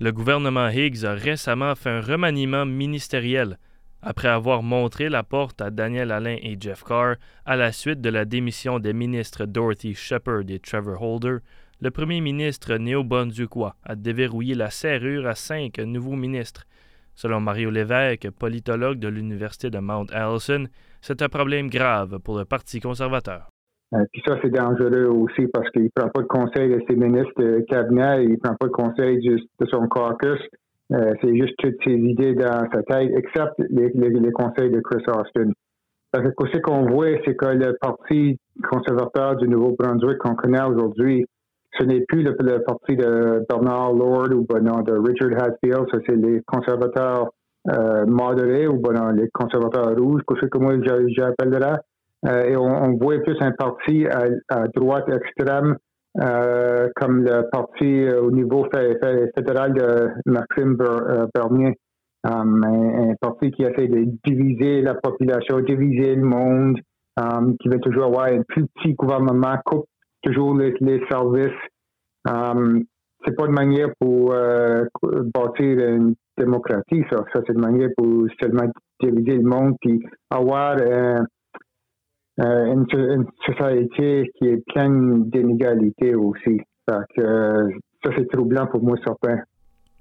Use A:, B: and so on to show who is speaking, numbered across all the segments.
A: Le gouvernement Higgs a récemment fait un remaniement ministériel après avoir montré la porte à Daniel Alain et Jeff Carr à la suite de la démission des ministres Dorothy Shepard et Trevor Holder. Le premier ministre néo-brunswickois a déverrouillé la serrure à cinq nouveaux ministres. Selon Mario Lévesque, politologue de l'Université de Mount Allison, c'est un problème grave pour le Parti conservateur.
B: Euh, puis ça, c'est dangereux aussi parce qu'il prend pas de conseil de ses ministres de cabinet, il prend pas de conseil de son caucus. Euh, c'est juste toutes ses idées dans sa tête, except les, conseils de Chris Austin. Parce que ce qu'on voit, c'est que le Parti conservateur du Nouveau-Brunswick qu'on connaît aujourd'hui, ce n'est plus le, parti de Bernard Lord ou de Richard Hatfield, ça c'est les conservateurs euh, modérés ou les conservateurs rouges, ce que moi j'appellerais. Euh, et on, voit plus un parti à, droite extrême euh, comme le parti au niveau fédéral de Maxime Bernier. Um, un, parti qui essaie de diviser la population, diviser le monde, um, qui veut toujours avoir un plus petit gouvernement, coupe toujours les, services. Um, c'est pas une manière pour euh, bâtir une démocratie, ça. ça c'est une manière pour seulement diviser le monde puis avoir euh, euh, une, société qui est pleine d'inégalités aussi. ça c'est troublant pour moi, certain.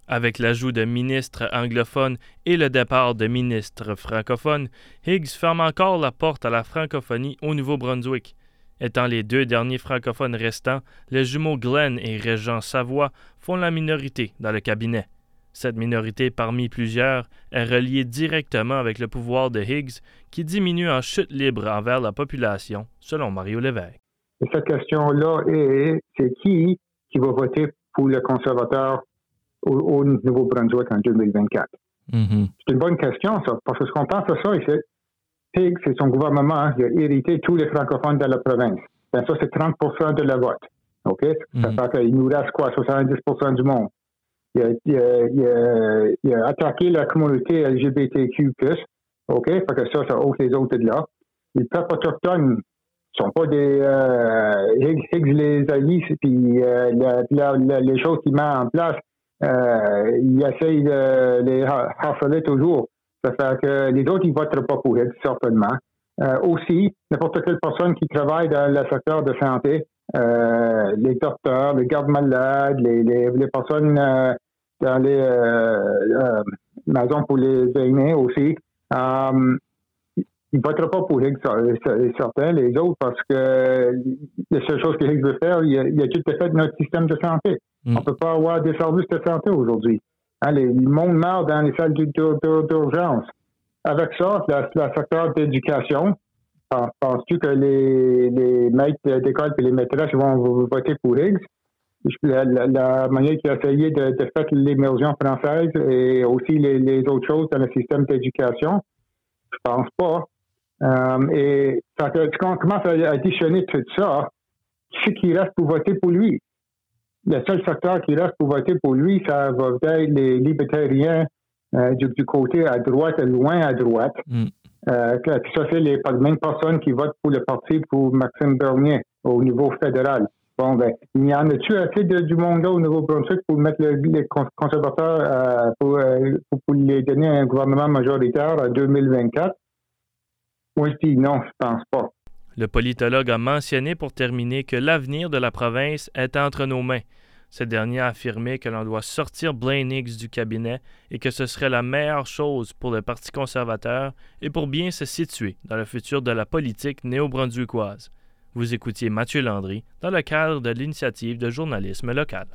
A: Avec l'ajout de ministres anglophones et le départ de ministres francophones, Higgs ferme encore la porte à la francophonie au Nouveau-Brunswick. Étant les deux derniers francophones restants, les jumeaux Glenn et Régent Savoie font la minorité dans le cabinet. Cette minorité parmi plusieurs est reliée directement avec le pouvoir de Higgs qui diminue en chute libre envers la population, selon Mario Lévesque.
B: cette question-là est, c'est qui qui va voter pour le conservateur au, Nouveau-Brunswick en 2024? Mm-hmm. C'est une bonne question, ça, parce que ce qu'on pense à ça, c'est Higgs c'est son gouvernement qui a hérité tous les francophones de la province. Ben, ça, c'est 30% de la vote. OK? Ça mm-hmm. fait qu'il nous reste quoi? 70% du monde? Il a, attaqué la communauté LGBTQ+. OK? Fait que ça, ça ôte les autres de là. Les peuples autochtones sont pas des euh, les alliés, puis euh, les choses qu'il met en place, euh, il essaye de les harceler toujours. Ça fait que les autres, ils voteront pas pour Higgs, certainement. Euh, aussi, n'importe quelle personne qui travaille dans le secteur de santé, les docteurs, les gardes malades, les, les, les personnes euh, dans les euh, euh, maisons pour les aînés aussi. Um, il ne votera pas pour Higgs, certains, les autres, parce que la seule chose que Higgs veut faire, il a, il a tout fait de notre système de santé. Mm. On ne peut pas avoir des services de santé aujourd'hui. Hein, le monde meurt dans les salles d'urgence. Avec ça, le secteur d'éducation, penses-tu que les, les maîtres d'école et les maîtresses vont voter pour Higgs? la, manière qu'il a essayé de, faire l'immersion française et aussi les, autres choses dans le système d'éducation, je pense pas. Euh, et quand on commence à additionner tout ça, qui qui reste pour voter pour lui? Le seul secteur qui reste pour voter pour lui, ça va être les libertariens euh, du, côté à droite, loin à droite. Mm. Euh, ça, c'est les mêmes personnes qui votent pour le parti pour Maxime Bernier au niveau fédéral. Bon, ben, il y en a-tu assez de, du monde là au Nouveau-Brunswick pour mettre les conservateurs euh, pour, euh, pour, pour, les donner un gouvernement majoritaire en 2024? Moi, je non, je pense pas.
A: Le politologue a mentionné pour terminer que l'avenir de la province est entre nos mains. Ce dernier a affirmé que l'on doit sortir Blaine du cabinet et que ce serait la meilleure chose pour le Parti conservateur et pour bien se situer dans le futur de la politique néo-brunswickoise. Vous écoutiez Mathieu Landry dans le cadre de l'initiative de journalisme local.